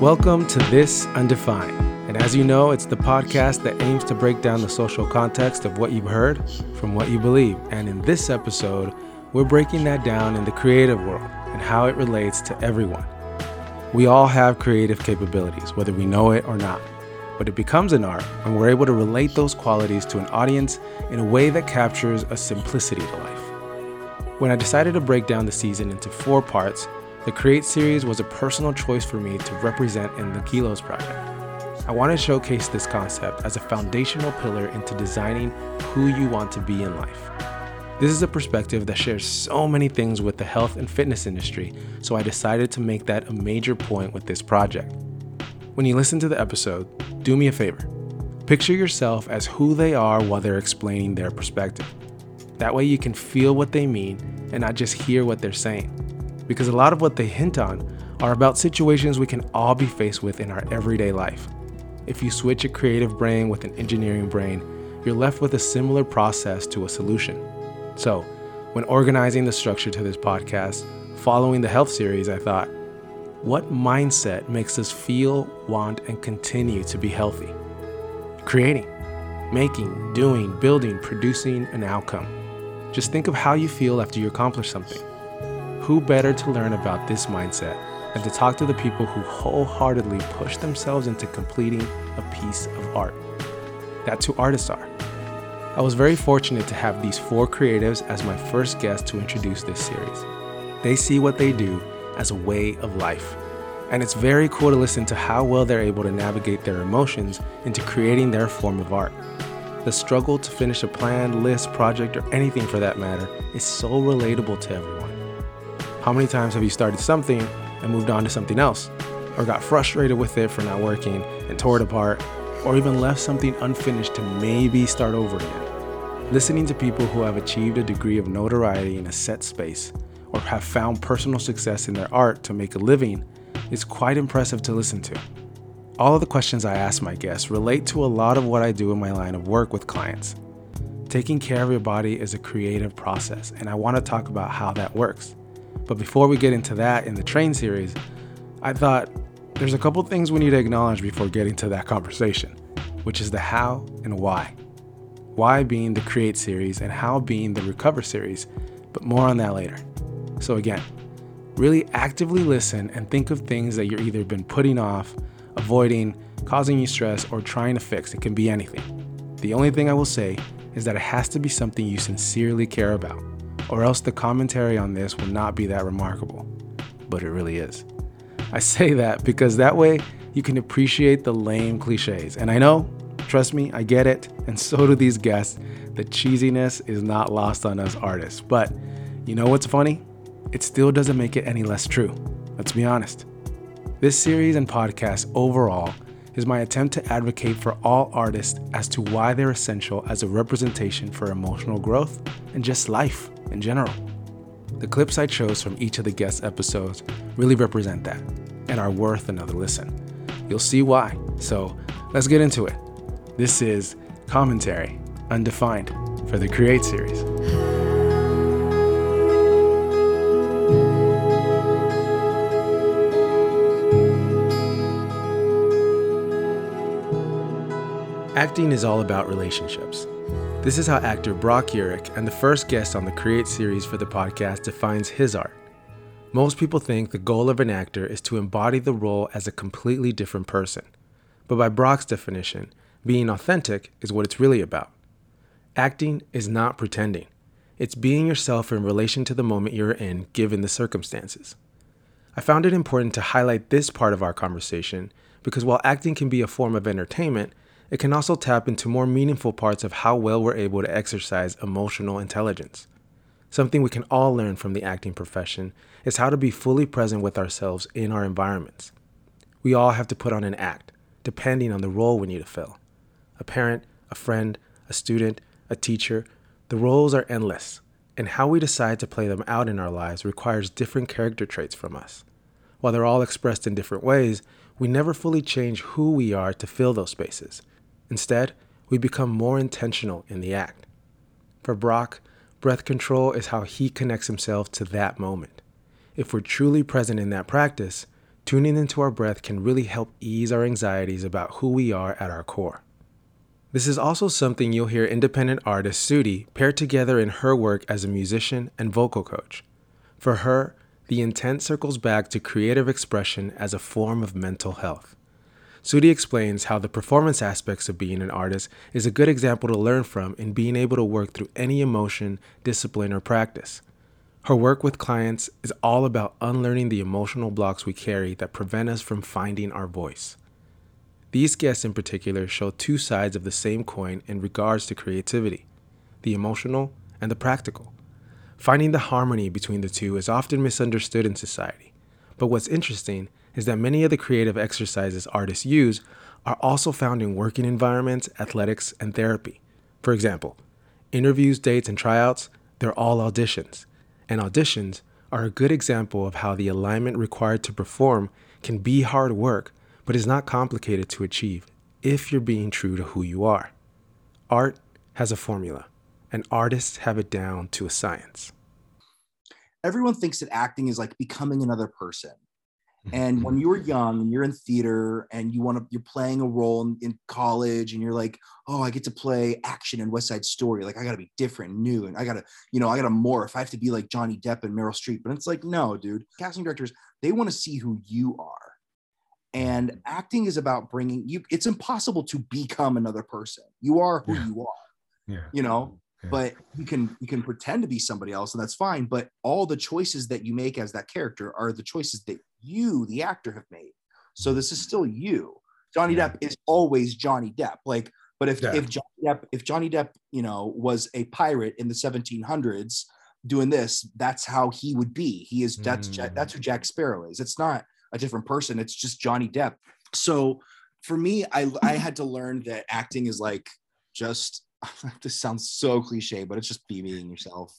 Welcome to This Undefined. And as you know, it's the podcast that aims to break down the social context of what you've heard from what you believe. And in this episode, we're breaking that down in the creative world and how it relates to everyone. We all have creative capabilities, whether we know it or not. But it becomes an art when we're able to relate those qualities to an audience in a way that captures a simplicity to life. When I decided to break down the season into four parts, the Create series was a personal choice for me to represent in the Kilos project. I want to showcase this concept as a foundational pillar into designing who you want to be in life. This is a perspective that shares so many things with the health and fitness industry, so I decided to make that a major point with this project. When you listen to the episode, do me a favor. Picture yourself as who they are while they're explaining their perspective. That way you can feel what they mean and not just hear what they're saying because a lot of what they hint on are about situations we can all be faced with in our everyday life. If you switch a creative brain with an engineering brain, you're left with a similar process to a solution. So, when organizing the structure to this podcast, following the health series, I thought, what mindset makes us feel, want, and continue to be healthy? Creating, making, doing, building, producing an outcome. Just think of how you feel after you accomplish something. Who better to learn about this mindset than to talk to the people who wholeheartedly push themselves into completing a piece of art? That's who artists are. I was very fortunate to have these four creatives as my first guest to introduce this series. They see what they do as a way of life. And it's very cool to listen to how well they're able to navigate their emotions into creating their form of art. The struggle to finish a plan, list, project, or anything for that matter is so relatable to everyone. How many times have you started something and moved on to something else? Or got frustrated with it for not working and tore it apart? Or even left something unfinished to maybe start over again? Listening to people who have achieved a degree of notoriety in a set space or have found personal success in their art to make a living is quite impressive to listen to. All of the questions I ask my guests relate to a lot of what I do in my line of work with clients. Taking care of your body is a creative process, and I want to talk about how that works. But before we get into that in the train series, I thought there's a couple things we need to acknowledge before getting to that conversation, which is the how and why. Why being the Create series and how being the Recover series, but more on that later. So, again, really actively listen and think of things that you're either been putting off, avoiding, causing you stress, or trying to fix. It can be anything. The only thing I will say is that it has to be something you sincerely care about or else the commentary on this will not be that remarkable. But it really is. I say that because that way you can appreciate the lame cliches. And I know, trust me, I get it, and so do these guests. The cheesiness is not lost on us artists. But you know what's funny? It still doesn't make it any less true. Let's be honest. This series and podcast overall is my attempt to advocate for all artists as to why they're essential as a representation for emotional growth and just life in general. The clips I chose from each of the guest episodes really represent that and are worth another listen. You'll see why. So let's get into it. This is Commentary Undefined for the Create series. Acting is all about relationships. This is how actor Brock Yurich and the first guest on the Create series for the podcast defines his art. Most people think the goal of an actor is to embody the role as a completely different person. But by Brock's definition, being authentic is what it's really about. Acting is not pretending, it's being yourself in relation to the moment you're in given the circumstances. I found it important to highlight this part of our conversation because while acting can be a form of entertainment, it can also tap into more meaningful parts of how well we're able to exercise emotional intelligence. Something we can all learn from the acting profession is how to be fully present with ourselves in our environments. We all have to put on an act, depending on the role we need to fill. A parent, a friend, a student, a teacher, the roles are endless, and how we decide to play them out in our lives requires different character traits from us. While they're all expressed in different ways, we never fully change who we are to fill those spaces. Instead, we become more intentional in the act. For Brock, breath control is how he connects himself to that moment. If we're truly present in that practice, tuning into our breath can really help ease our anxieties about who we are at our core. This is also something you'll hear independent artist Sudie pair together in her work as a musician and vocal coach. For her, the intent circles back to creative expression as a form of mental health. Sudie explains how the performance aspects of being an artist is a good example to learn from in being able to work through any emotion, discipline, or practice. Her work with clients is all about unlearning the emotional blocks we carry that prevent us from finding our voice. These guests in particular show two sides of the same coin in regards to creativity the emotional and the practical. Finding the harmony between the two is often misunderstood in society. But what's interesting is that many of the creative exercises artists use are also found in working environments, athletics, and therapy. For example, interviews, dates, and tryouts, they're all auditions and auditions are a good example of how the alignment required to perform can be hard work, but is not complicated to achieve if you're being true to who you are. Art has a formula, and artists have it down to a science. Everyone thinks that acting is like becoming another person. And when you're young and you're in theater and you want to, you're playing a role in, in, college and you're like, oh, I get to play action in West Side Story. Like I got to be different, new, and I got to, you know, I got to morph. I have to be like Johnny Depp and Meryl Streep. But it's like, no, dude. Casting directors, they want to see who you are. And mm-hmm. acting is about bringing you. It's impossible to become another person. You are who Yeah. you are. Yeah. You know, Yeah. but you can you can pretend to be somebody else and that's fine but all the choices that you make as that character are the choices that you the actor have made so this is still you johnny Yeah. depp is always johnny depp like but if Yeah. if johnny depp if johnny depp you know was a pirate in the 1700s doing this that's how he would be he is that's Mm. that's who jack sparrow is it's not a different person it's just johnny depp so for me i i had to learn that acting is like just this sounds so cliche but it's just be being yourself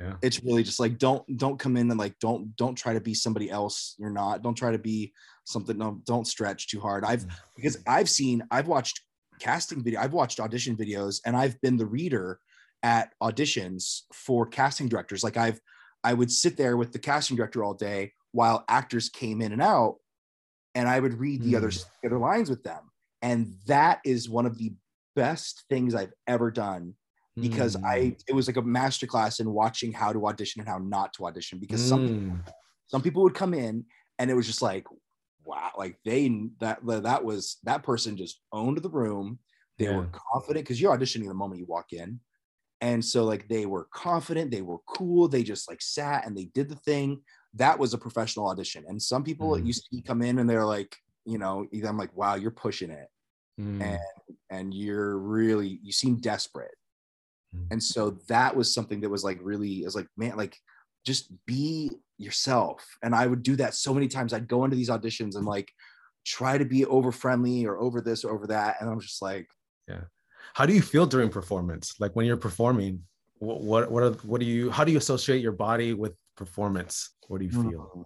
Yeah. it's really just like don't don't come in and like don't don't try to be somebody else you're not don't try to be something no don't stretch too hard i've Mm. because i've seen i've watched casting video i've watched audition videos and i've been the reader at auditions for casting directors like i've i would sit there with the casting director all day while actors came in and out and i would read the other Mm. the other lines with them and that is one of the best things i've ever done because Mm. I it was like a master class in watching how to audition and how not to audition because some Mm. some people would come in and it was just like wow like they that that was that person just owned the room they were confident because you're auditioning the moment you walk in and so like they were confident they were cool they just like sat and they did the thing that was a professional audition and some people Mhm. you see come in and they're like you know i'm like wow you're pushing it Mm. and and you're really you seem desperate Mm. and so that was something that was like really it was like man like just be yourself and i would do that so many times i'd go into these auditions and like try to be over friendly or over this or over that and i'm just like Yeah. How do you feel during performance? Like when you're performing, what what what, are, what do you how do you associate your body with performance? What do you feel? "Hmm,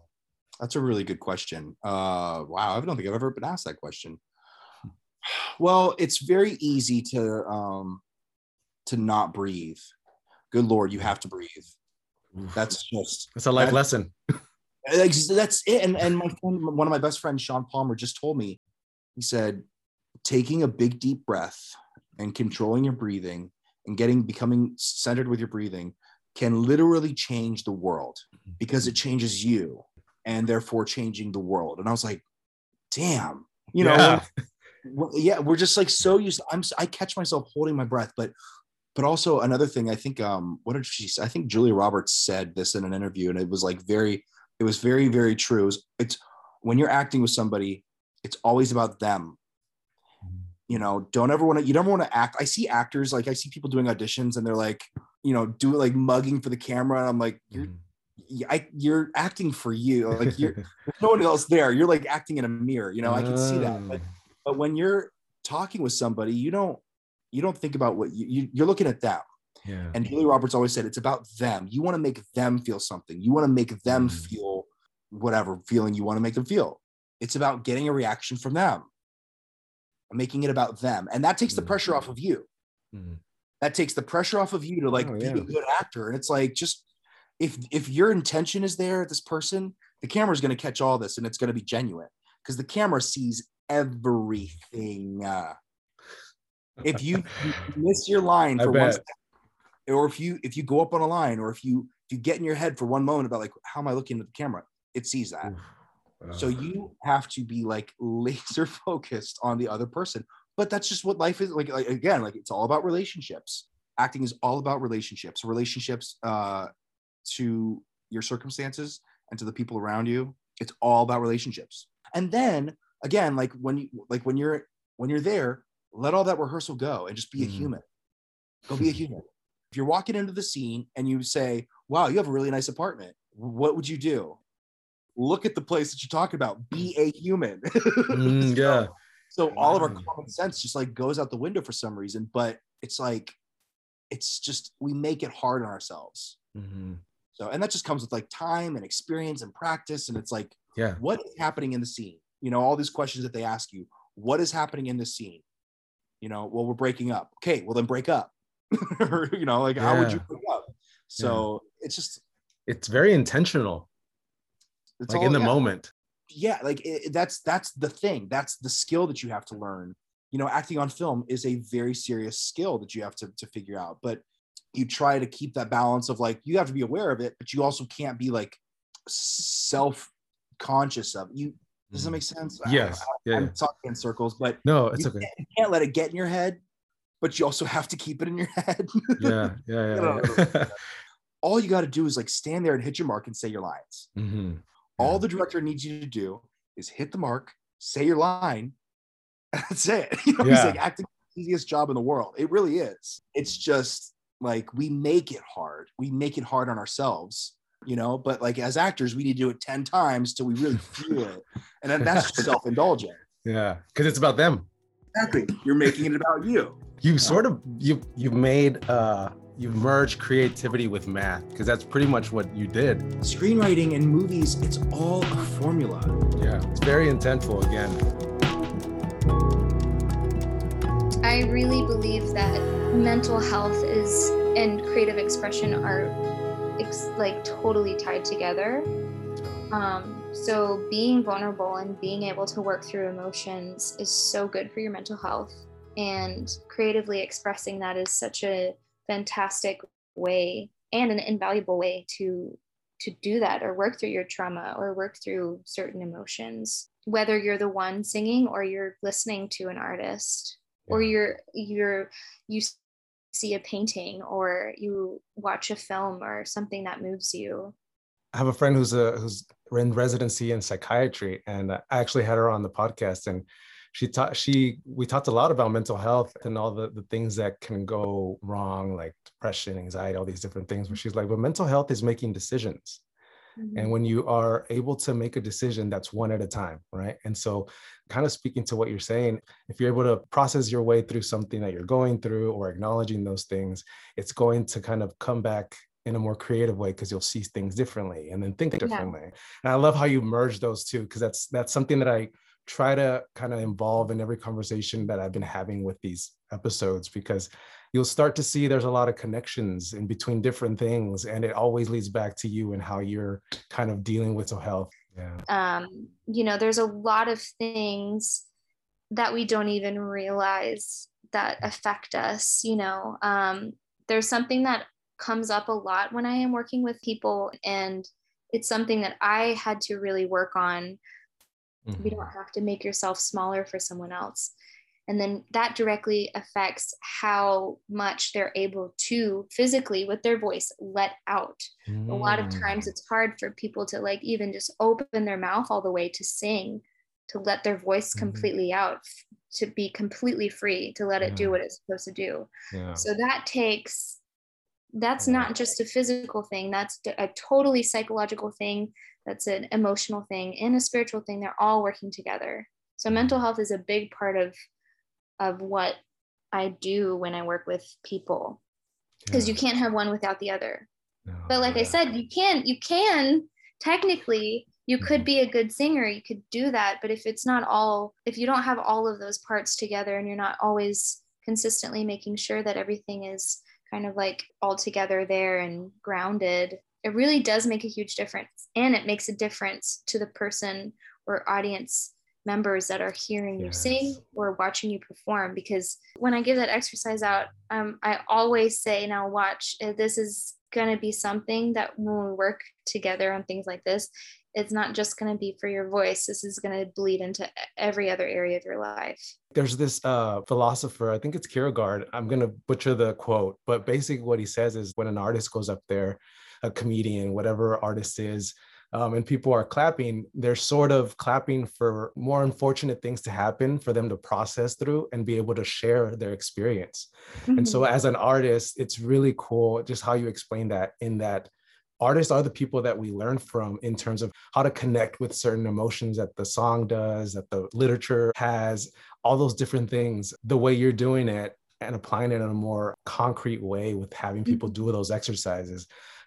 that's a really good question uh wow i don't think i've ever been asked that question well it's very easy to um to not breathe good lord you have to breathe that's just it's a life that- lesson. That's it. And and my friend, one of my best friends, Sean Palmer, just told me. He said, taking a big deep breath and controlling your breathing and getting becoming centered with your breathing can literally change the world because it changes you and therefore changing the world. And I was like, damn, you know, Yeah. Yeah, we're just like so used. I'm I catch myself holding my breath, but but also another thing. I think um what did she? say? I think Julia Roberts said this in an interview, and it was like very, it was very very true. It was, it's when you're acting with somebody, it's always about them. You know, don't ever want to. You never want to act. I see actors like I see people doing auditions, and they're like, you know, do like mugging for the camera. And I'm like, you're y- I, you're acting for you. Like you're no one else there. You're like acting in a mirror. You know, I can see that. But. but when you're talking with somebody you don't you don't think about what you, you you're looking at them yeah. and julia roberts always said it's about them you want to make them feel something you want to make them Mm. feel whatever feeling you want to make them feel it's about getting a reaction from them making it about them and that takes the Mm. pressure off of you Mhm. that takes the pressure off of you to like Oh, be yeah. a good actor and it's like just if if your intention is there this person the camera's going to catch all this and it's going to be genuine because the camera sees everything. Uh, if you, you miss your line for one second, or if you if you go up on a line, or if you if you get in your head for one moment about like how am I looking at the camera, it sees that. So you have to be like laser focused on the other person. But that's just what life is like, like again, like it's all about relationships. Acting is all about relationships, relationships uh, to your circumstances and to the people around you. It's all about relationships. And then again, like when you like when you're when you're there, let all that rehearsal go and just be a Mhm. human. Go be a human. If you're walking into the scene and you say, "Wow, you have a really nice apartment," what would you do? Look at the place that you're talking about. Be a human. Mm, So- yeah. so all of our common sense just like goes out the window for some reason but it's like it's just we make it hard on ourselves Mhm. so and that just comes with like time and experience and practice and it's like Yeah. what is happening in the scene you know all these questions that they ask you what is happening in the scene? You know well we're breaking up. Okay well then break up. Or you know like how would you break up? So it's just It's very intentional, it's like all- in the yeah. moment. yeah like it, that's that's the thing. That's the skill that you have to learn. You know acting on film is a very serious skill that you have to, to figure out but you try to keep that balance of like you have to be aware of it but you also can't be like self conscious of it. you does that make sense Yes. I, Yeah. am yeah. talking in circles but No, it's you, okay. can't, you can't let it get in your head but you also have to keep it in your head Yeah. Yeah. Yeah. yeah. all you got to do is like stand there and hit your mark and say your lines Mhm. all the director needs you to do is hit the mark, say your line, that's it. You know, he's like acting easiest job in the world. It really is. It's just like we make it hard. We make it hard on ourselves, you know. But like as actors, we need to do it 10 times till we really feel it. And then that's just self-indulgent. Yeah. Because it's about them. Exactly. You're making it about you. You sort of you you've made uh you merged creativity with math because that's pretty much what you did. Screenwriting and movies, it's all a formula. Yeah. It's very intentful again. I really believe that mental health is and creative expression are ex- like totally tied together. Um, so being vulnerable and being able to work through emotions is so good for your mental health, and creatively expressing that is such a fantastic way and an invaluable way to to do that or work through your trauma or work through certain emotions. Whether you're the one singing or you're listening to an artist or you're you're you see a painting or you watch a film or something that moves you I have a friend who's a who's in residency in psychiatry, and I actually had her on the podcast, and she taught she we talked a lot about mental health and all the the things that can go wrong, like depression, anxiety, all these different things. Where she's like, but mental health is making decisions, and mm-hmm. when you are able to make a decision, that's one at a time, right? And so, kind of speaking to what you're saying, if you're able to process your way through something that you're going through or acknowledging those things, it's going to kind of come back in a more creative way because you'll see things differently and then think Yeah. differently. And I love how you merge those two because that's that's something that I try to kind of involve in every conversation that I've been having with these episodes because you'll start to see there's a lot of connections in between different things and it always leads back to you and how you're kind of dealing with mental health. Yeah. um, you know, there's a lot of things that we don't even realize that affect us. You know, um, there's something that comes up a lot when I am working with people, and it's something that I had to really work on. You Mhm. don't have to make yourself smaller for someone else. And then that directly affects how much they're able to physically, with their voice, let out a lot of Mm. times it's hard for people to like even just open their mouth all the way to sing to let their voice Mhm. completely out to be completely free to let it Yeah. do what it's supposed to do Yeah. so that takes that's Yeah. not just a physical thing that's a totally psychological thing that's an emotional thing and a spiritual thing. They're all working together. So mental health is a big part of of what i do when i work with people. Because Yeah. you can't have one without the other. No, but like I said, you can you can technically you could Mhm. be a good singer, you could do that, but if it's not all if you don't have all of those parts together and you're not always consistently making sure that everything is kind of like all together there and grounded, it really does make a huge difference and it makes a difference to the person or audience members that are hearing yes. you sing or watching you perform because when i give that exercise out um, i always say now watch uh, this is going to be something that when we work together on things like this it's not just going to be for your voice this is going to bleed into every other area of your life there's this uh, philosopher i think it's kierkegaard i'm going to butcher the quote but basically what he says is when an artist goes up there a comedian whatever artist is um, and people are clapping, they're sort of clapping for more unfortunate things to happen for them to process through and be able to share their experience. Mm-hmm. And so, mm-hmm. as an artist, it's really cool just how you explain that, in that artists are the people that we learn from in terms of how to connect with certain emotions that the song does, that the literature has, all those different things. The way you're doing it and applying it in a more concrete way with having people mm-hmm. do those exercises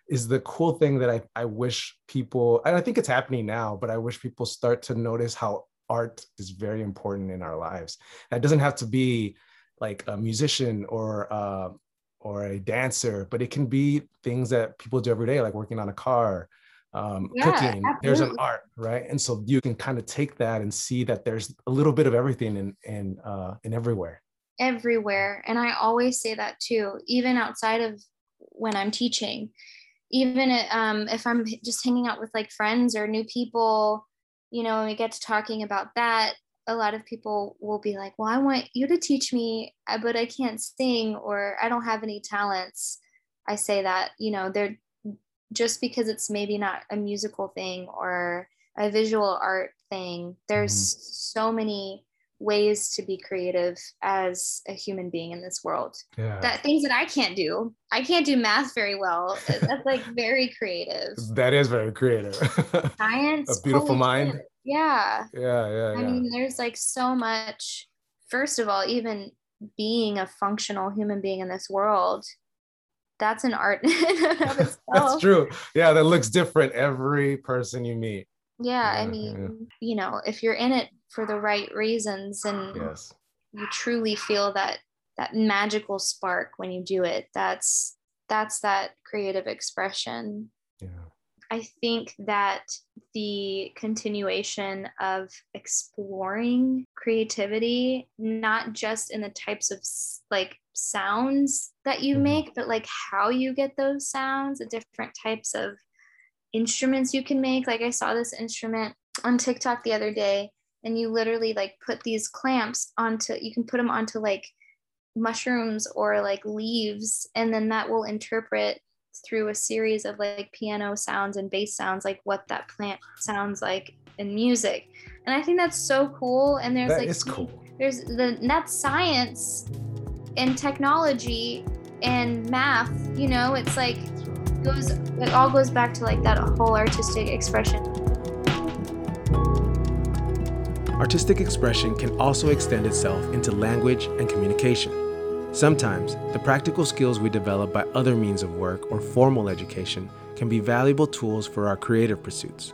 is the cool thing that I, I wish people, and I think it's happening now, but I wish people start to notice how art is very important in our lives. That doesn't have to be like a musician or uh, or a dancer, but it can be things that people do every day, like working on a car, um, yeah, cooking. Absolutely. There's an art, right? And so you can kind of take that and see that there's a little bit of everything in in uh, in everywhere. Everywhere, and I always say that too, even outside of when I'm teaching even um, if I'm just hanging out with like friends or new people, you know, we get to talking about that, a lot of people will be like, well, I want you to teach me, uh, but I can't sing or I don't have any talents. I say that, you know, they're just because it's maybe not a musical thing or a visual art thing, there's mm-hmm. so many ways to be creative as a human being in this world. Yeah. That things that I can't do. I can't do math very well. That's like very creative. That is very creative. Science. a beautiful mind. Yeah. Yeah, yeah. I mean, there's like so much. First of all, even being a functional human being in this world, that's an art that's true. Yeah, that looks different every person you meet. Yeah, yeah I mean, yeah. you know, if you're in it for the right reasons and yes. you truly feel that that magical spark when you do it that's that's that creative expression yeah i think that the continuation of exploring creativity not just in the types of like sounds that you mm-hmm. make but like how you get those sounds the different types of instruments you can make like i saw this instrument on tiktok the other day and you literally like put these clamps onto you can put them onto like mushrooms or like leaves and then that will interpret through a series of like piano sounds and bass sounds like what that plant sounds like in music. And i think that's so cool and there's that like is cool. there's the that's science and technology and math you know? It's like goes it all goes back to like that whole artistic expression Artistic expression can also extend itself into language and communication. Sometimes, the practical skills we develop by other means of work or formal education can be valuable tools for our creative pursuits.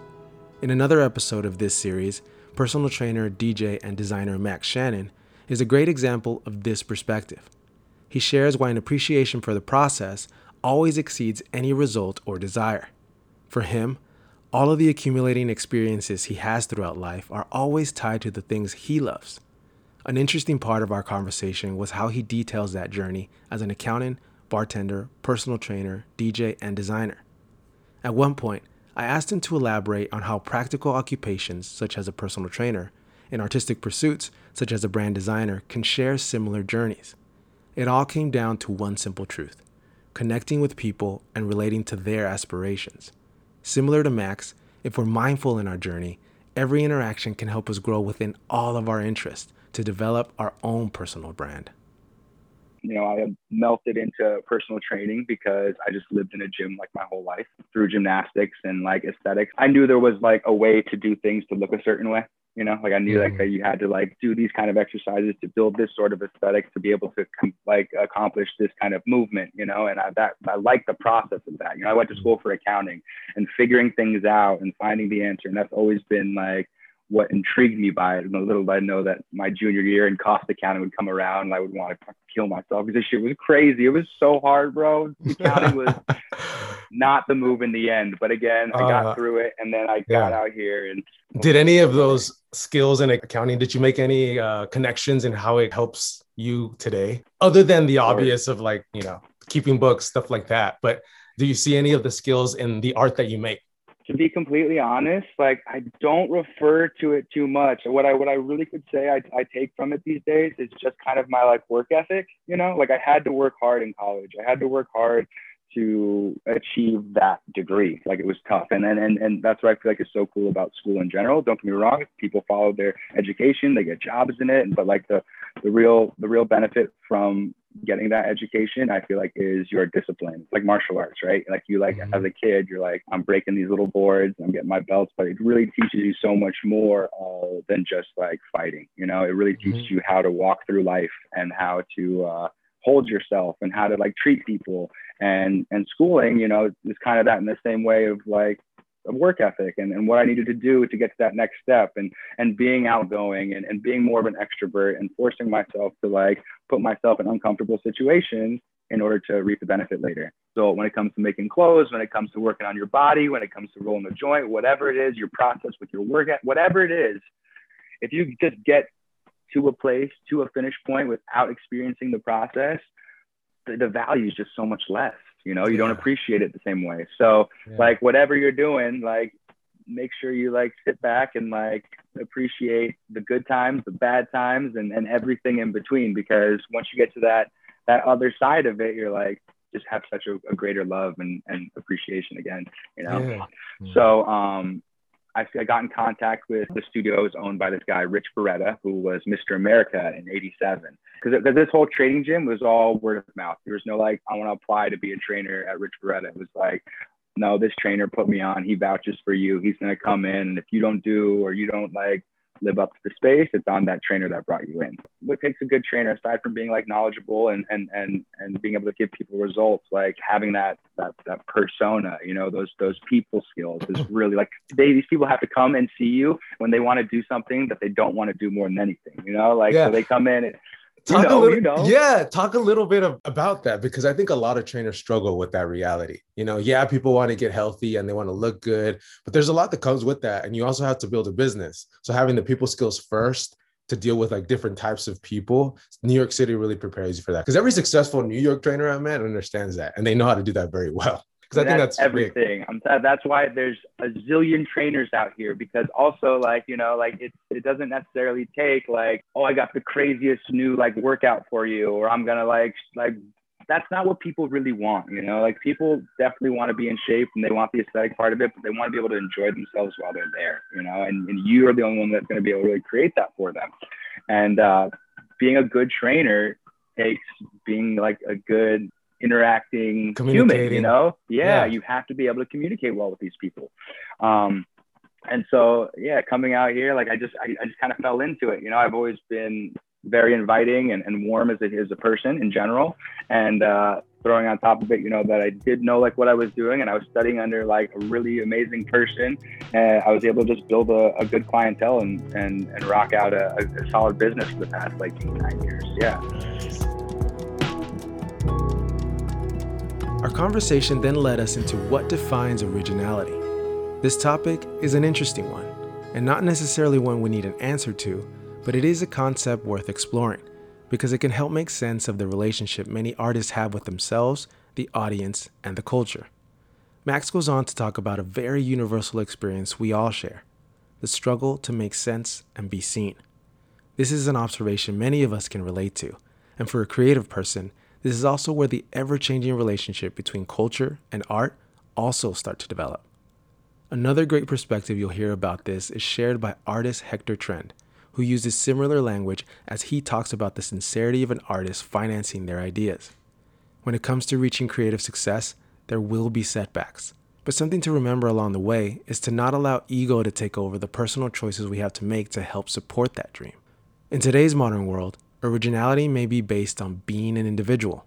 In another episode of this series, personal trainer, DJ, and designer Max Shannon is a great example of this perspective. He shares why an appreciation for the process always exceeds any result or desire. For him, all of the accumulating experiences he has throughout life are always tied to the things he loves. An interesting part of our conversation was how he details that journey as an accountant, bartender, personal trainer, DJ, and designer. At one point, I asked him to elaborate on how practical occupations, such as a personal trainer, and artistic pursuits, such as a brand designer, can share similar journeys. It all came down to one simple truth connecting with people and relating to their aspirations. Similar to Max, if we're mindful in our journey, every interaction can help us grow within all of our interests to develop our own personal brand. You know, I melted into personal training because I just lived in a gym like my whole life through gymnastics and like aesthetics. I knew there was like a way to do things to look a certain way you know like i knew like that you had to like do these kind of exercises to build this sort of aesthetic to be able to like accomplish this kind of movement you know and i that i like the process of that you know i went to school for accounting and figuring things out and finding the answer and that's always been like what intrigued me by it. And a little did I know that my junior year in cost accounting would come around and I would want to kill myself because this shit was crazy. It was so hard, bro. Accounting was not the move in the end. But again, I got uh, through it and then I got yeah. out here and did any of those skills in accounting, did you make any uh, connections in how it helps you today? Other than the obvious of like, you know, keeping books, stuff like that. But do you see any of the skills in the art that you make? to be completely honest, like I don't refer to it too much. What I what I really could say I, I take from it these days is just kind of my like work ethic. You know, like I had to work hard in college. I had to work hard to achieve that degree. Like it was tough. And and and, and that's what I feel like is so cool about school in general. Don't get me wrong, people follow their education, they get jobs in it, but like the the real the real benefit from getting that education, I feel like is your discipline, like martial arts, right? Like you like mm-hmm. as a kid, you're like, I'm breaking these little boards, I'm getting my belts, but it really teaches you so much more uh, than just like fighting. You know, it really mm-hmm. teaches you how to walk through life and how to uh, hold yourself and how to like treat people. And and schooling, you know, is kind of that in the same way of like of work ethic and, and what I needed to do to get to that next step and and being outgoing and, and being more of an extrovert and forcing myself to like put myself in uncomfortable situations in order to reap the benefit later. So when it comes to making clothes, when it comes to working on your body, when it comes to rolling a joint, whatever it is, your process with your work, whatever it is, if you just get to a place, to a finish point without experiencing the process, the, the value is just so much less you know you yeah. don't appreciate it the same way so yeah. like whatever you're doing like make sure you like sit back and like appreciate the good times the bad times and, and everything in between because once you get to that that other side of it you're like just have such a, a greater love and, and appreciation again you know yeah. so um I, I got in contact with the studios owned by this guy, Rich Barretta, who was Mr. America in 87. Because this whole training gym was all word of mouth. There was no like, I want to apply to be a trainer at Rich Barretta. It was like, no, this trainer put me on. He vouches for you. He's going to come in. And if you don't do or you don't like live up to the space, it's on that trainer that brought you in. What takes a good trainer, aside from being like knowledgeable and and and and being able to give people results, like having that that that persona, you know, those those people skills is really like they these people have to come and see you when they want to do something that they don't want to do more than anything, you know, like yeah. so they come in and talk you know, a little, you know. yeah talk a little bit of, about that because i think a lot of trainers struggle with that reality. You know yeah people want to get healthy and they want to look good but there's a lot that comes with that and you also have to build a business. So having the people skills first to deal with like different types of people new york city really prepares you for that because every successful new york trainer i met understands that and they know how to do that very well because I think that's, that's everything. I'm that's why there's a zillion trainers out here because also like you know like it it doesn't necessarily take like oh I got the craziest new like workout for you or I'm gonna like like that's not what people really want you know? Like people definitely want to be in shape and they want the aesthetic part of it but they want to be able to enjoy themselves while they're there you know? And, and you are the only one that's going to be able to really create that for them. And uh, being a good trainer takes being like a good interacting human, you know? Yeah, yeah, you have to be able to communicate well with these people. Um, and so, yeah, coming out here, like I just, I, I just kind of fell into it. You know, I've always been very inviting and, and warm as a, as a person in general. And uh, throwing on top of it, you know, that I did know like what I was doing and I was studying under like a really amazing person. And I was able to just build a, a good clientele and, and, and rock out a, a solid business for the past like nine years. Yeah. Our conversation then led us into what defines originality. This topic is an interesting one, and not necessarily one we need an answer to, but it is a concept worth exploring because it can help make sense of the relationship many artists have with themselves, the audience, and the culture. Max goes on to talk about a very universal experience we all share the struggle to make sense and be seen. This is an observation many of us can relate to, and for a creative person, this is also where the ever changing relationship between culture and art also start to develop. Another great perspective you'll hear about this is shared by artist Hector Trend, who uses similar language as he talks about the sincerity of an artist financing their ideas. When it comes to reaching creative success, there will be setbacks. But something to remember along the way is to not allow ego to take over the personal choices we have to make to help support that dream. In today's modern world, Originality may be based on being an individual.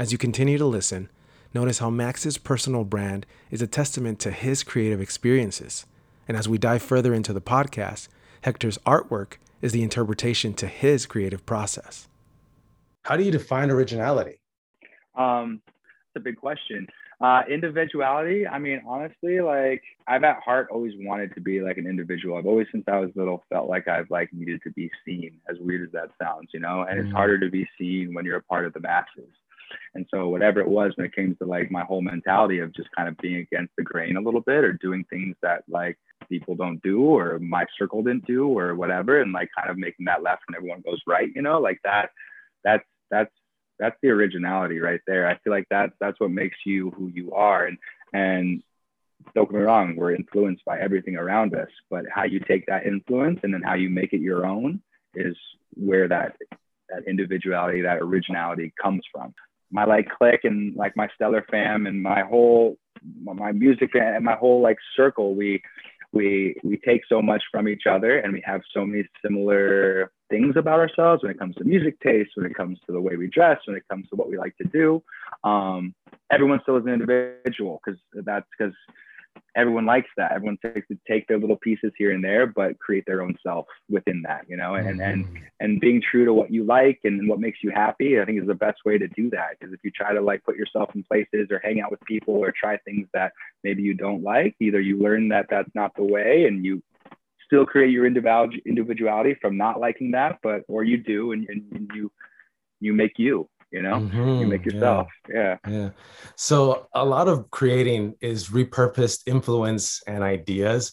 As you continue to listen, notice how Max's personal brand is a testament to his creative experiences. And as we dive further into the podcast, Hector's artwork is the interpretation to his creative process. How do you define originality? Um, it's a big question. Uh, individuality. I mean, honestly, like I've at heart always wanted to be like an individual. I've always, since I was little, felt like I've like needed to be seen. As weird as that sounds, you know. And mm-hmm. it's harder to be seen when you're a part of the masses. And so whatever it was when it came to like my whole mentality of just kind of being against the grain a little bit or doing things that like people don't do or my circle didn't do or whatever and like kind of making that left when everyone goes right, you know, like that that's that's that's the originality right there. I feel like that's that's what makes you who you are. And and don't get me wrong, we're influenced by everything around us, but how you take that influence and then how you make it your own is where that that individuality, that originality comes from. My like click and like my stellar fam and my whole my music and my whole like circle, we we we take so much from each other and we have so many similar things about ourselves when it comes to music taste when it comes to the way we dress when it comes to what we like to do. Um, everyone still is an individual because that's because everyone likes that. Everyone takes to take their little pieces here and there, but create their own self within that, you know, and and mm. and being true to what you like and what makes you happy, I think is the best way to do that. Because if you try to like put yourself in places or hang out with people or try things that maybe you don't like, either you learn that that's not the way and you still create your individual individuality from not liking that, but or you do and, and you you make you you know? Mm-hmm. you make yourself. Yeah. yeah. Yeah. So a lot of creating is repurposed influence and ideas.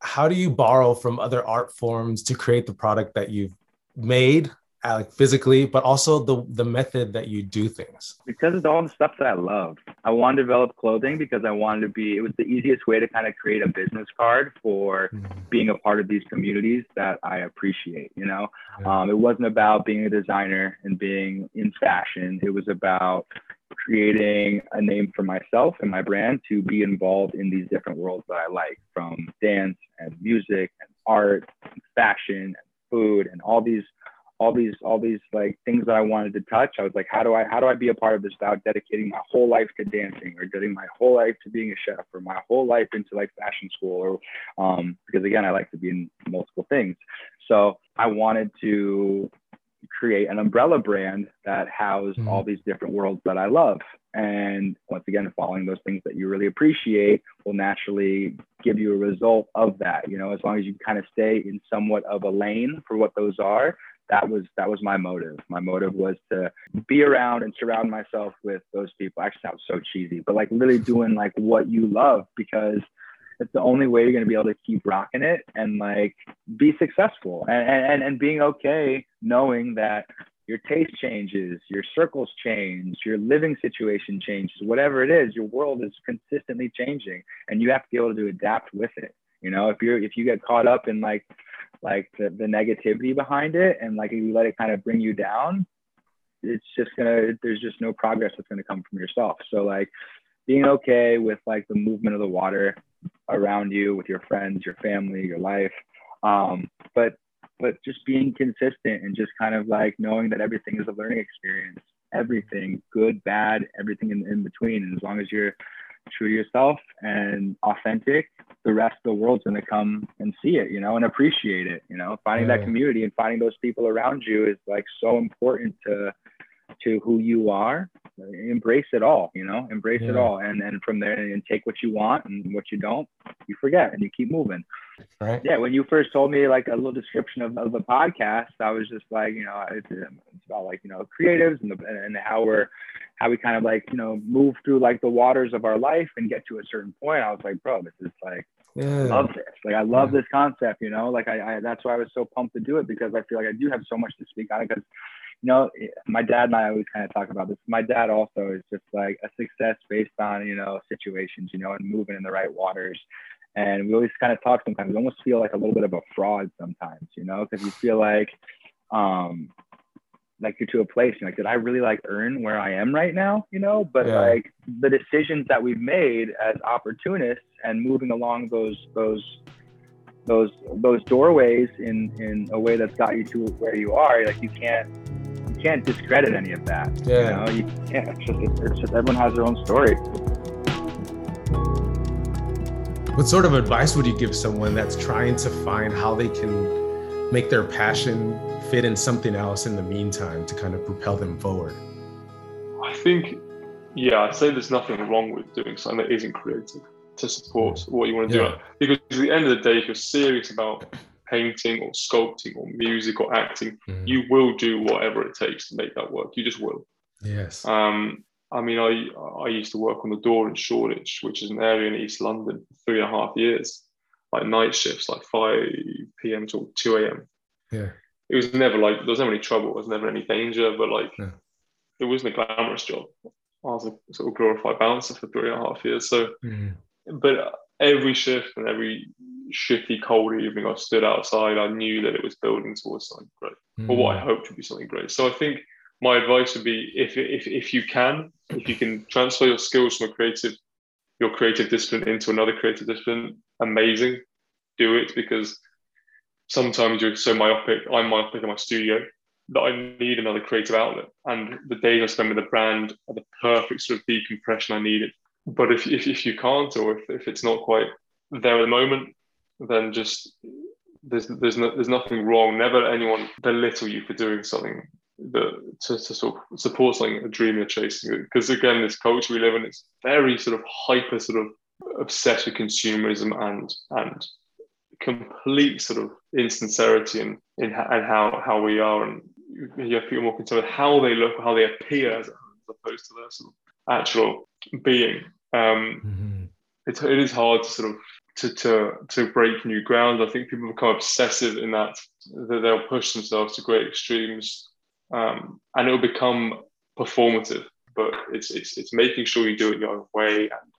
How do you borrow from other art forms to create the product that you've made like physically, but also the the method that you do things. Because it's all the stuff that I love. I wanted to develop clothing because I wanted to be. It was the easiest way to kind of create a business card for mm-hmm. being a part of these communities that I appreciate. You know, yeah. um, it wasn't about being a designer and being in fashion. It was about creating a name for myself and my brand to be involved in these different worlds that I like, from dance and music and art and fashion and food and all these all these all these like things that I wanted to touch. I was like, how do I how do I be a part of this without dedicating my whole life to dancing or dedicating my whole life to being a chef or my whole life into like fashion school or um, because again I like to be in multiple things. So I wanted to create an umbrella brand that housed mm-hmm. all these different worlds that I love. And once again, following those things that you really appreciate will naturally give you a result of that. You know, as long as you kind of stay in somewhat of a lane for what those are, that was that was my motive. My motive was to be around and surround myself with those people. Actually sounds so cheesy, but like really doing like what you love because it's the only way you're gonna be able to keep rocking it and like be successful and and, and being okay knowing that your taste changes, your circles change, your living situation changes, whatever it is, your world is consistently changing and you have to be able to adapt with it. You know, if you're if you get caught up in like like the, the negativity behind it. And like you let it kind of bring you down it's just gonna there's just no progress that's gonna come from yourself. So like being okay with like the movement of the water around you with your friends your family your life. Um, but but just being consistent and just kind of like knowing that everything is a learning experience. Everything good bad everything in, in between. And as long as you're true to yourself and authentic, the rest of the world's going to come and see it, you know, and appreciate it. You know, finding yeah. that community and finding those people around you is like so important to to who you are. Embrace it all, you know, embrace yeah. it all, and then from there, and take what you want and what you don't, you forget, and you keep moving. Right. Yeah. When you first told me like a little description of, of the podcast, I was just like, you know, it's, it's about like you know creatives and the, and how we're how we kind of like you know move through like the waters of our life and get to a certain point i was like bro this is like yeah. I love this like i love yeah. this concept you know like I, I that's why i was so pumped to do it because i feel like i do have so much to speak on it because you know my dad and i always kind of talk about this my dad also is just like a success based on you know situations you know and moving in the right waters and we always kind of talk sometimes we almost feel like a little bit of a fraud sometimes you know? Because you feel like um like you're to a place you're like did i really like earn where i am right now? You know? But yeah. like the decisions that we've made as opportunists and moving along those those those those doorways in in a way that's got you to where you are like you can't you can't discredit any of that yeah. you know? You can't it's just, it's just everyone has their own story What sort of advice would you give someone that's trying to find how they can make their passion fit in something else in the meantime to kind of propel them forward? I think, yeah, I'd say there's nothing wrong with doing something that isn't creative to support what you want to yeah. do. Because at the end of the day, if you're serious about painting or sculpting or music or acting, mm. you will do whatever it takes to make that work. You just will. Yes. Um, I mean, I I used to work on the door in Shoreditch, which is an area in East London, for three and a half years, like night shifts, like 5 p.m. to 2 a.m. Yeah. It was never like there was never any trouble, there was never any danger, but like yeah. it wasn't a glamorous job. I was a sort of glorified bouncer for three and a half years. So, mm. but every shift and every shitty, cold evening I stood outside, I knew that it was building towards something great, mm. or what I hoped would be something great. So I think my advice would be if, if, if you can, if you can transfer your skills from a creative, your creative discipline into another creative discipline, amazing, do it because sometimes you're so myopic. I'm myopic in my studio that I need another creative outlet. And the days I spend with a brand are the perfect sort of decompression I needed. But if, if, if you can't, or if, if it's not quite there at the moment, then just there's there's no, there's nothing wrong. Never anyone belittle you for doing something that to, to sort of support something a dream you're chasing. Because again, this culture we live in, it's very sort of hyper sort of obsessed with consumerism and and complete sort of insincerity in in and how how we are and you have people more concerned with how they look, how they appear as, opposed to their sort of actual being. Um, mm-hmm. it, it is hard to sort of to, to, to break new ground. I think people become obsessive in that, that they'll push themselves to great extremes um, and it'll become performative. But it's, it's, it's making sure you do it your own way and,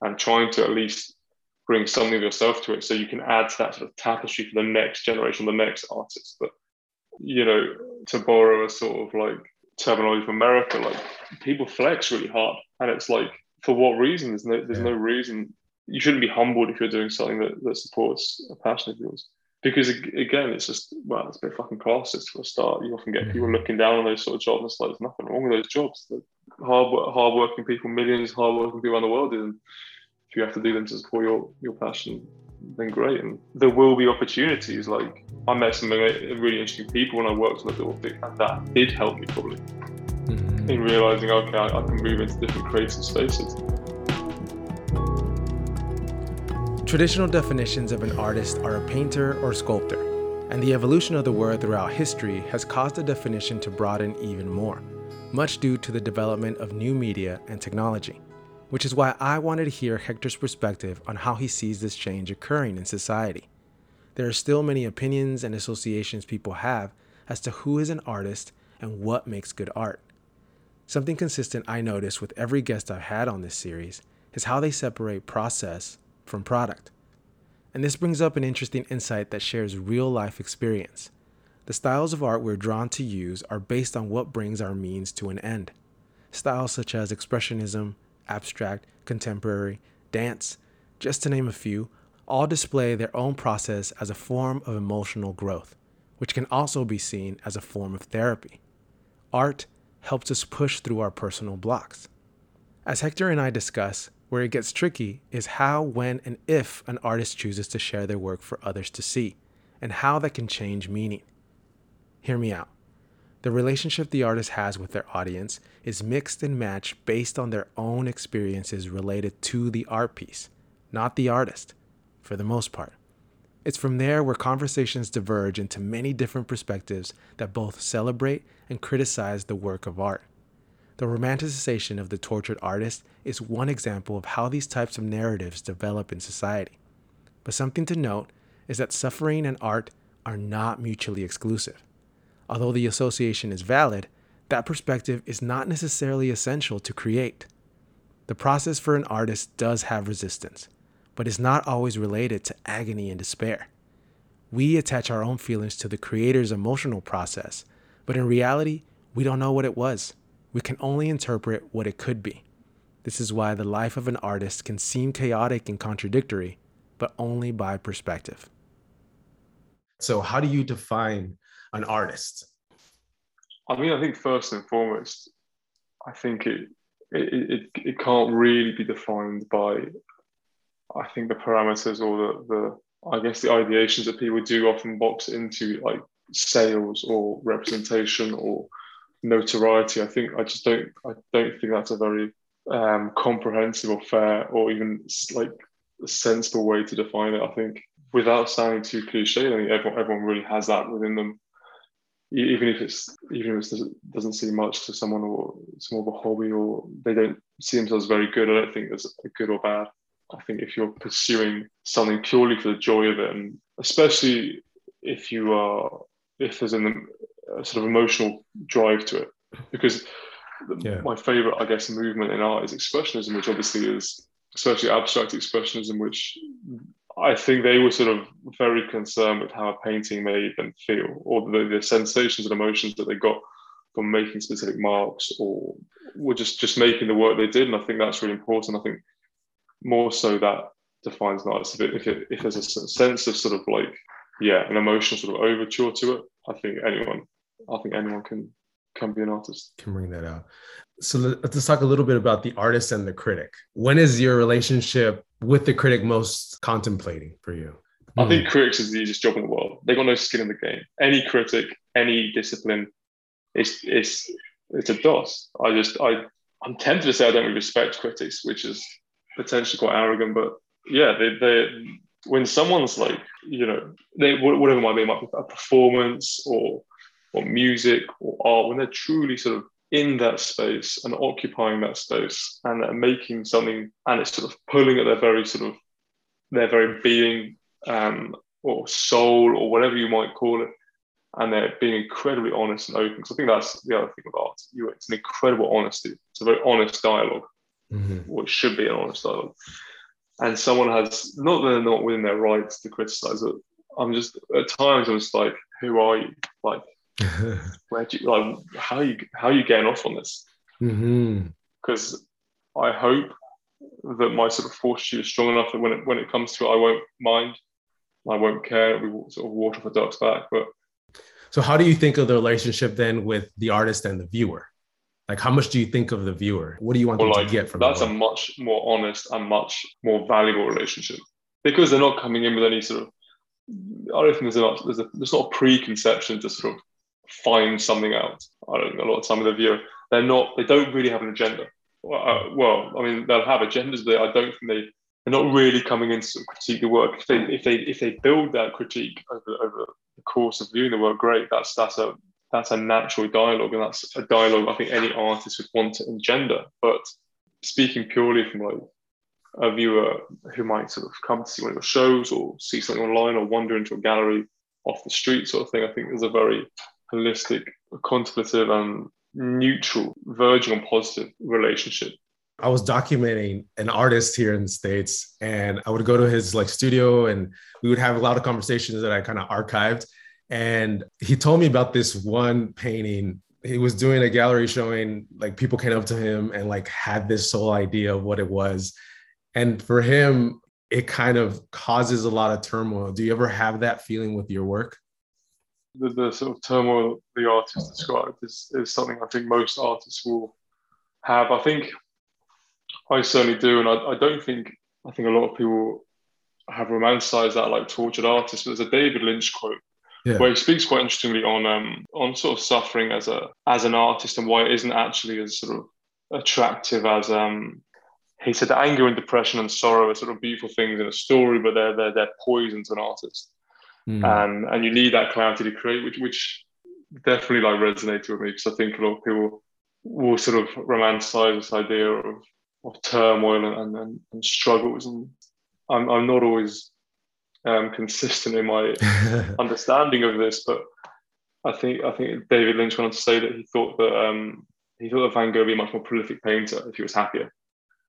and trying to at least bring something of yourself to it so you can add to that sort of tapestry for the next generation, the next artist. But, you know, to borrow a sort of like terminology from America, like people flex really hard. And it's like, for what reason? There's no, there's no reason you shouldn't be humbled if you're doing something that, that supports a passion of yours. Because again, it's just well, it's a bit fucking classist for a start. You often get people looking down on those sort of jobs. It's like there's nothing wrong with those jobs. The hard, hard-working people, millions of hard-working people around the world, and if you have to do them to support your your passion, then great. And there will be opportunities. Like I met some really interesting people when I worked on the door, and that did help me probably mm-hmm. in realizing, okay, I, I can move into different creative spaces. Traditional definitions of an artist are a painter or sculptor, and the evolution of the word throughout history has caused the definition to broaden even more, much due to the development of new media and technology, which is why I wanted to hear Hector's perspective on how he sees this change occurring in society. There are still many opinions and associations people have as to who is an artist and what makes good art. Something consistent I notice with every guest I've had on this series is how they separate process from product. And this brings up an interesting insight that shares real life experience. The styles of art we're drawn to use are based on what brings our means to an end. Styles such as Expressionism, abstract, contemporary, dance, just to name a few, all display their own process as a form of emotional growth, which can also be seen as a form of therapy. Art helps us push through our personal blocks. As Hector and I discuss, where it gets tricky is how, when, and if an artist chooses to share their work for others to see, and how that can change meaning. Hear me out. The relationship the artist has with their audience is mixed and matched based on their own experiences related to the art piece, not the artist, for the most part. It's from there where conversations diverge into many different perspectives that both celebrate and criticize the work of art. The romanticization of the tortured artist is one example of how these types of narratives develop in society. But something to note is that suffering and art are not mutually exclusive. Although the association is valid, that perspective is not necessarily essential to create. The process for an artist does have resistance, but is not always related to agony and despair. We attach our own feelings to the creator's emotional process, but in reality, we don't know what it was. We can only interpret what it could be. This is why the life of an artist can seem chaotic and contradictory, but only by perspective. So, how do you define an artist? I mean, I think first and foremost, I think it it, it, it can't really be defined by I think the parameters or the the I guess the ideations that people do often box into like sales or representation or notoriety. I think I just don't I don't think that's a very um, comprehensive or fair or even like a sensible way to define it. I think without sounding too cliche, I think everyone, everyone really has that within them. Even if it's even if it doesn't seem much to someone or it's more of a hobby or they don't see themselves very good, I don't think there's a good or bad. I think if you're pursuing something purely for the joy of it, and especially if you are if there's an, a sort of emotional drive to it, because yeah. my favorite, I guess, movement in art is expressionism, which obviously is especially abstract expressionism, which I think they were sort of very concerned with how a painting made them feel, or the, the sensations and emotions that they got from making specific marks, or were just just making the work they did. And I think that's really important. I think more so that defines an artist. If, it, if, it, if there's a sense of sort of like yeah, an emotional sort of overture to it, I think anyone, I think anyone can can be an artist. Can bring that out. So let's talk a little bit about the artist and the critic. When is your relationship with the critic most contemplating for you? I think critics is the easiest job in the world. They got no skin in the game. Any critic, any discipline, it's it's it's a DOS. I just I I'm tempted to say I don't really respect critics, which is potentially quite arrogant, but yeah, they they when someone's like you know they whatever it might be, it might be a performance or or music or art, when they're truly sort of in that space and occupying that space and they're making something and it's sort of pulling at their very sort of their very being um, or soul or whatever you might call it and they're being incredibly honest and open. Because i think that's the other thing art. You, it's an incredible honesty. It's a very honest dialogue mm-hmm. or it should be an honest dialogue. And someone has not that they're not within their rights to criticize it i'm just at times i'm just like who are you? Like where do you like how you how are you getting off on this? Because mm-hmm. I hope that my sort of fortitude is strong enough that when it when it comes to it, I won't mind. I won't care. It'll be sort of water for ducks back. But so, how do you think of the relationship then with the artist and the viewer? Like, how much do you think of the viewer? What do you want well, like, to get from that's a much more honest and much more valuable relationship because they're not coming in with any sort of. I don't think there's a there's, a, there's not a preconception to sort of find something out. I don't know, a lot of time with the viewer, they're not, they don't really have an agenda. Well, uh, well I mean, they'll have agendas, but I don't think they, they're not really coming in to critique the work. If they, if they, if they build that critique over, over the course of viewing the work, great. That's, that's a, that's a natural dialogue, and that's a dialogue I think any artist would want to engender. But speaking purely from like a viewer who might sort of come to see one of your shows or see something online or wander into a gallery off the street sort of thing, I think there's a very holistic, contemplative, and neutral, verging on positive relationship. I was documenting an artist here in the States, and I would go to his like studio and we would have a lot of conversations that I kind of archived. And he told me about this one painting. He was doing a gallery showing, like people came up to him and like had this whole idea of what it was. And for him, it kind of causes a lot of turmoil. Do you ever have that feeling with your work? The, the sort of turmoil the artist described is, is something I think most artists will have. I think I certainly do, and I, I don't think I think a lot of people have romanticized that like tortured artists. But there's a David Lynch quote yeah. where he speaks quite interestingly on um, on sort of suffering as a as an artist and why it isn't actually as sort of attractive as um, he said anger and depression and sorrow are sort of beautiful things in a story, but they're they're, they're poison to an artist mm. and and you need that clarity to create, which which definitely like resonated with me because I think a lot of people will sort of romanticize this idea of of turmoil and and, and struggles, and I'm I'm not always um, consistent in my understanding of this, but I think I think David Lynch wanted to say that he thought that um, he thought that Van Gogh would be a much more prolific painter if he was happier,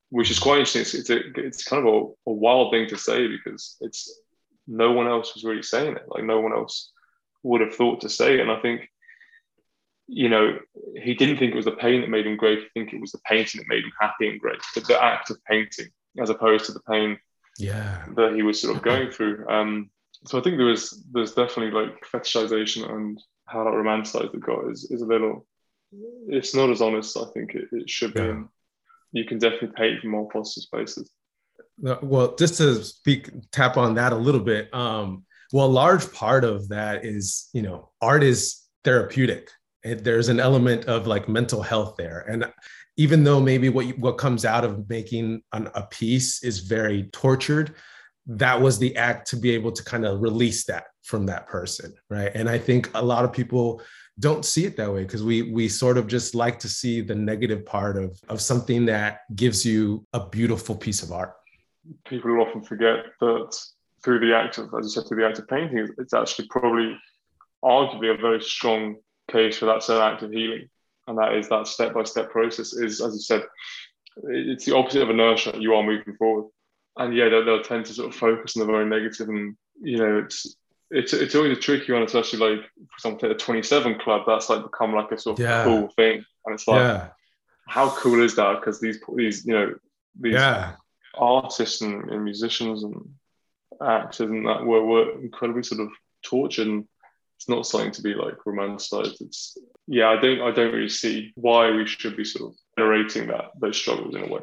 which is quite interesting. It's it's, a, it's kind of a, a, wild thing to say because it's no one else was really saying it. Like no one else would have thought to say it. And I think, you know, he didn't think it was the pain that made him great. I think it was the painting that made him happy and great. But the act of painting, as opposed to the pain yeah. that he was sort of going through. Um, so I think there was there's definitely like fetishization and how that romanticized it got is, is a little it's not as honest I think it, it should be. Yeah. You can definitely paint from more positive spaces well, just to speak, tap on that a little bit. Um, well, a large part of that is, you know, art is therapeutic. It, there's an element of like mental health there, and even though maybe what you, what comes out of making an, a piece is very tortured, that was the act to be able to kind of release that from that person, right? And I think a lot of people don't see it that way because we we sort of just like to see the negative part of of something that gives you a beautiful piece of art people often forget that through the act of, as you said, through the act of painting, it's actually probably arguably a very strong case for that same act of healing. And that is that step by step process is, as you said, it's the opposite of inertia. You are moving forward. And yeah, they'll, they'll tend to sort of focus on the very negative and, you know, it's, it's it's always a tricky one, especially like for example, the 27 club. That's like become like a sort of yeah. cool thing, and it's like, yeah. how cool is that? Because these these you know these yeah artists and, and musicians and actors and that were, were incredibly sort of tortured and it's not something to be like romanticized. It's yeah i don't i don't really see why we should be sort of narrating that those struggles in a way.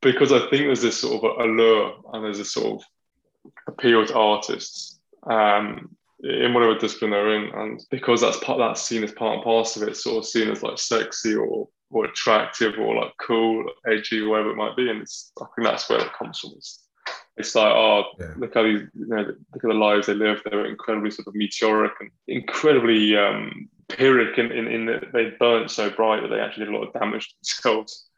Because i think there's this sort of allure and there's this sort of appeal to artists um, in whatever discipline they're in. And because that's part that's seen as part and parcel of it it's sort of seen as like sexy or or attractive or like cool, edgy, whatever it might be. And it's I think that's where it comes from. It's, it's like, oh, yeah. look how these, you know, look at the lives they live. They're incredibly sort of meteoric and incredibly um, pyrrhic in, in, in that they burnt so bright that they actually did a lot of damage to themselves.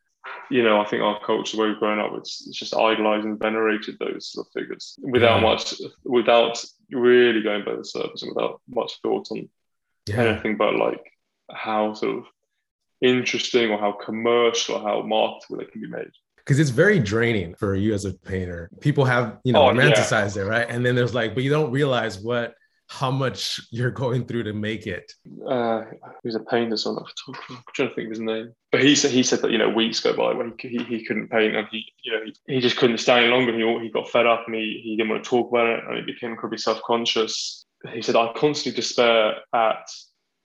You know, I think our culture where we've grown up, it's, it's just idolized and venerated those sort of figures without yeah. much, without really going by the surface and without much thought on yeah. anything but like how sort of interesting or how commercial or how marketable it can be made because it's very draining for you as a painter. People have, you know, oh, romanticized yeah. it, right? And then there's like, but you don't realize what how much you're going through to make it. Uh, he's a painter, so I'm not I'm trying to think of his name. But he said he said that you know weeks go by when he, he, he couldn't paint and he you know he, he just couldn't stand any longer. He he got fed up and he, he didn't want to talk about it and he became incredibly self conscious. He said I constantly despair at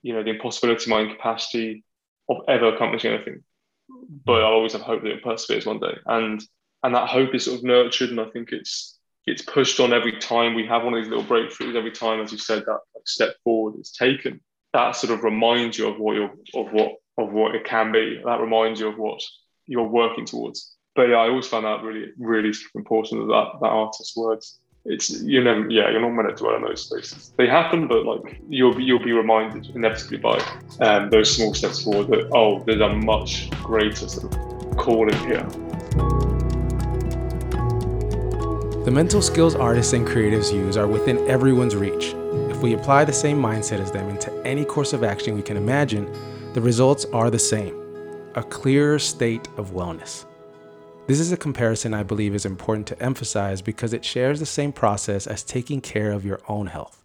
you know the impossibility, my incapacity of ever accomplishing anything. But I always have hope that it perseveres one day. And and that hope is sort of nurtured and I think it's it's pushed on every time we have one of these little breakthroughs, every time, as you said, that like, step forward is taken. That sort of reminds you of what you're of what of what it can be. That reminds you of what you're working towards. But yeah, I always found that really, really important that that artist's words it's you never yeah you're not meant to dwell in those spaces. They happen but like you'll you'll be reminded inevitably by um, those small steps forward that oh there's a much greater sort of calling here. The mental skills artists and creatives use are within everyone's reach. If we apply the same mindset as them into any course of action we can imagine the results are the same. A clearer state of wellness this is a comparison I believe is important to emphasize because it shares the same process as taking care of your own health.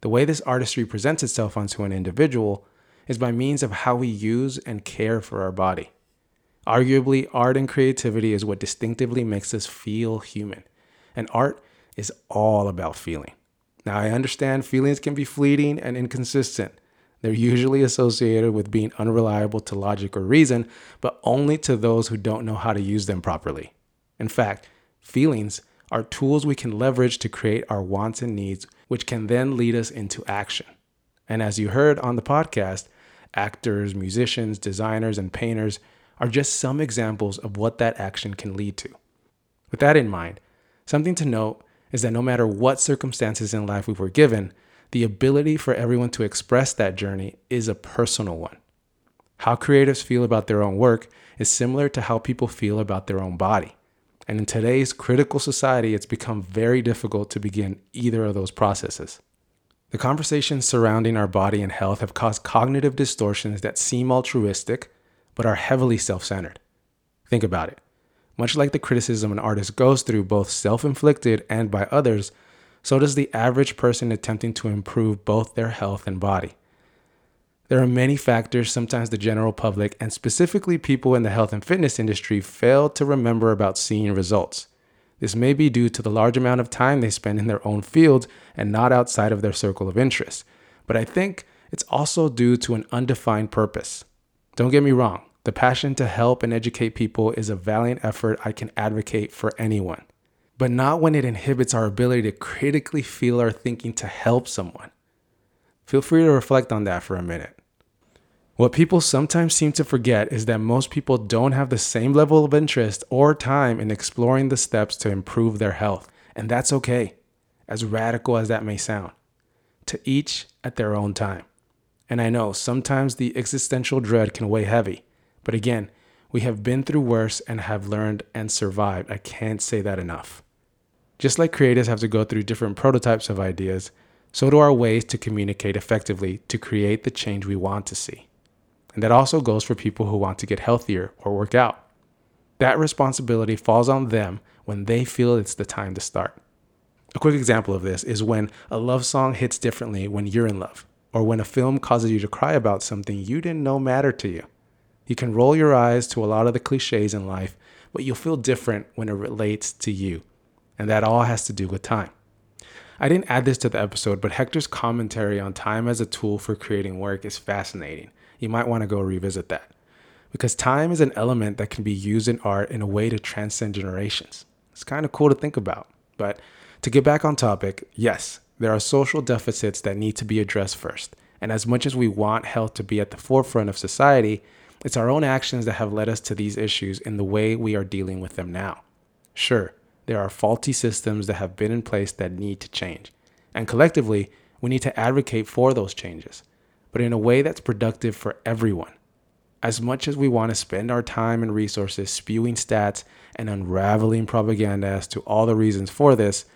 The way this artistry presents itself onto an individual is by means of how we use and care for our body. Arguably, art and creativity is what distinctively makes us feel human, and art is all about feeling. Now, I understand feelings can be fleeting and inconsistent, they're usually associated with being unreliable to logic or reason, but only to those who don't know how to use them properly. In fact, feelings are tools we can leverage to create our wants and needs, which can then lead us into action. And as you heard on the podcast, actors, musicians, designers, and painters are just some examples of what that action can lead to. With that in mind, something to note is that no matter what circumstances in life we were given, the ability for everyone to express that journey is a personal one. How creatives feel about their own work is similar to how people feel about their own body. And in today's critical society, it's become very difficult to begin either of those processes. The conversations surrounding our body and health have caused cognitive distortions that seem altruistic, but are heavily self centered. Think about it. Much like the criticism an artist goes through, both self inflicted and by others, so does the average person attempting to improve both their health and body. There are many factors sometimes the general public, and specifically people in the health and fitness industry, fail to remember about seeing results. This may be due to the large amount of time they spend in their own fields and not outside of their circle of interest. But I think it's also due to an undefined purpose. Don't get me wrong, The passion to help and educate people is a valiant effort I can advocate for anyone, but not when it inhibits our ability to critically feel our thinking to help someone. Feel free to reflect on that for a minute. What people sometimes seem to forget is that most people don't have the same level of interest or time in exploring the steps to improve their health, and that's okay, as radical as that may sound. To each at their own time. And I know sometimes the existential dread can weigh heavy, but again, we have been through worse and have learned and survived. I can't say that enough. Just like creators have to go through different prototypes of ideas, so do our ways to communicate effectively to create the change we want to see. And that also goes for people who want to get healthier or work out. That responsibility falls on them when they feel it's the time to start. A quick example of this is when a love song hits differently when you're in love, or when a film causes you to cry about something you didn't know mattered to you. You can roll your eyes to a lot of the cliches in life, but you'll feel different when it relates to you. And that all has to do with time. I didn't add this to the episode, but Hector's commentary on time as a tool for creating work is fascinating. You might want to go revisit that. Because time is an element that can be used in art in a way to transcend generations. It's kind of cool to think about. But to get back on topic, yes, there are social deficits that need to be addressed first. And as much as we want health to be at the forefront of society, it's our own actions that have led us to these issues in the way we are dealing with them now. Sure, there are faulty systems that have been in place that need to change. And collectively, we need to advocate for those changes, but in a way that's productive for everyone. As much as we want to spend our time and resources spewing stats and unraveling propaganda as to all the reasons for this,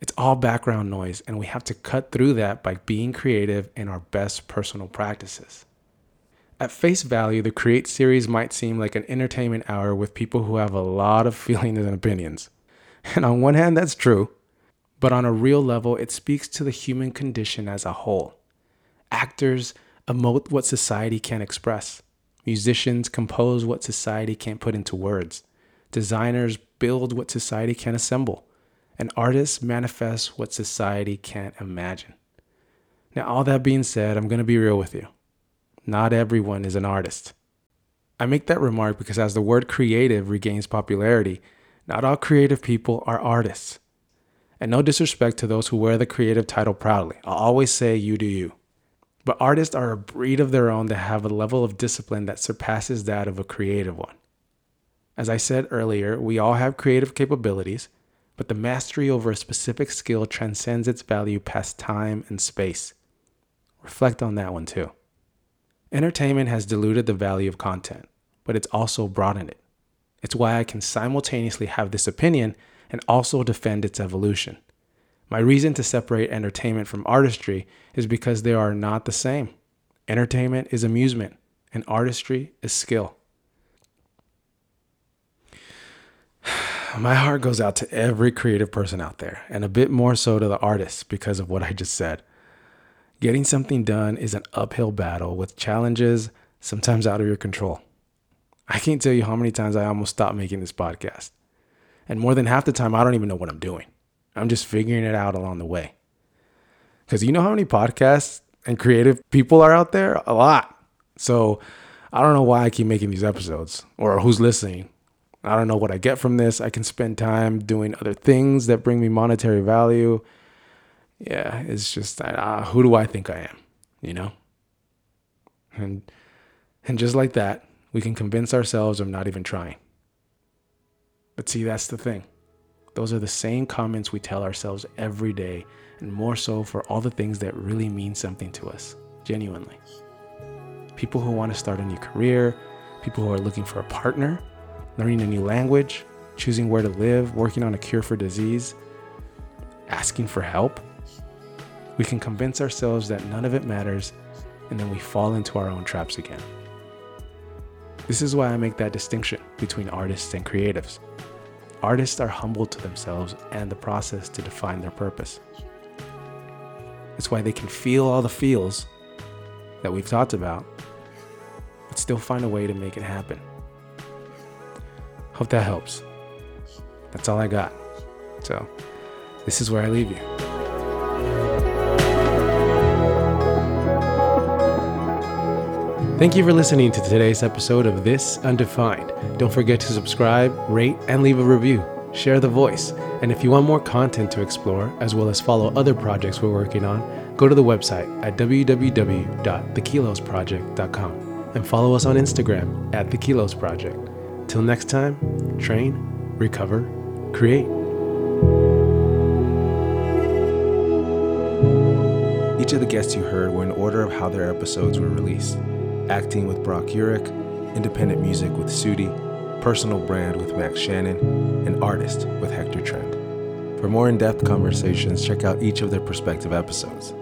it's all background noise, and we have to cut through that by being creative in our best personal practices. At face value, the Create series might seem like an entertainment hour with people who have a lot of feelings and opinions. And on one hand, that's true, but on a real level, it speaks to the human condition as a whole. Actors emote what society can't express, musicians compose what society can't put into words, designers build what society can't assemble, and artists manifest what society can't imagine. Now, all that being said, I'm going to be real with you not everyone is an artist. I make that remark because as the word creative regains popularity, not all creative people are artists. And no disrespect to those who wear the creative title proudly. I'll always say you do you. But artists are a breed of their own that have a level of discipline that surpasses that of a creative one. As I said earlier, we all have creative capabilities, but the mastery over a specific skill transcends its value past time and space. Reflect on that one too. Entertainment has diluted the value of content, but it's also broadened it. It's why I can simultaneously have this opinion and also defend its evolution. My reason to separate entertainment from artistry is because they are not the same. Entertainment is amusement, and artistry is skill. My heart goes out to every creative person out there, and a bit more so to the artists because of what I just said. Getting something done is an uphill battle with challenges sometimes out of your control. I can't tell you how many times I almost stopped making this podcast. And more than half the time, I don't even know what I'm doing. I'm just figuring it out along the way. Because you know how many podcasts and creative people are out there? A lot. So I don't know why I keep making these episodes or who's listening. I don't know what I get from this. I can spend time doing other things that bring me monetary value yeah, it's just uh, who do I think I am, you know? And and just like that, we can convince ourselves of not even trying. But see, that's the thing. Those are the same comments we tell ourselves every day, and more so for all the things that really mean something to us, genuinely. People who want to start a new career, people who are looking for a partner, learning a new language, choosing where to live, working on a cure for disease, asking for help we can convince ourselves that none of it matters, and then we fall into our own traps again. This is why I make that distinction between artists and creatives. Artists are humble to themselves and the process to define their purpose. It's why they can feel all the feels that we've talked about, but still find a way to make it happen. Hope that helps. That's all I got. So, this is where I leave you. Thank you for listening to today's episode of This Undefined. Don't forget to subscribe, rate, and leave a review. Share the voice. And if you want more content to explore, as well as follow other projects we're working on, go to the website at www.thekilosproject.com and follow us on Instagram at The Kilos Project. Till next time, train, recover, create. Each of the guests you heard were in order of how their episodes were released acting with Brock Yurich, independent music with Sudie, personal brand with Max Shannon, and artist with Hector Trend. For more in depth conversations, check out each of their prospective episodes.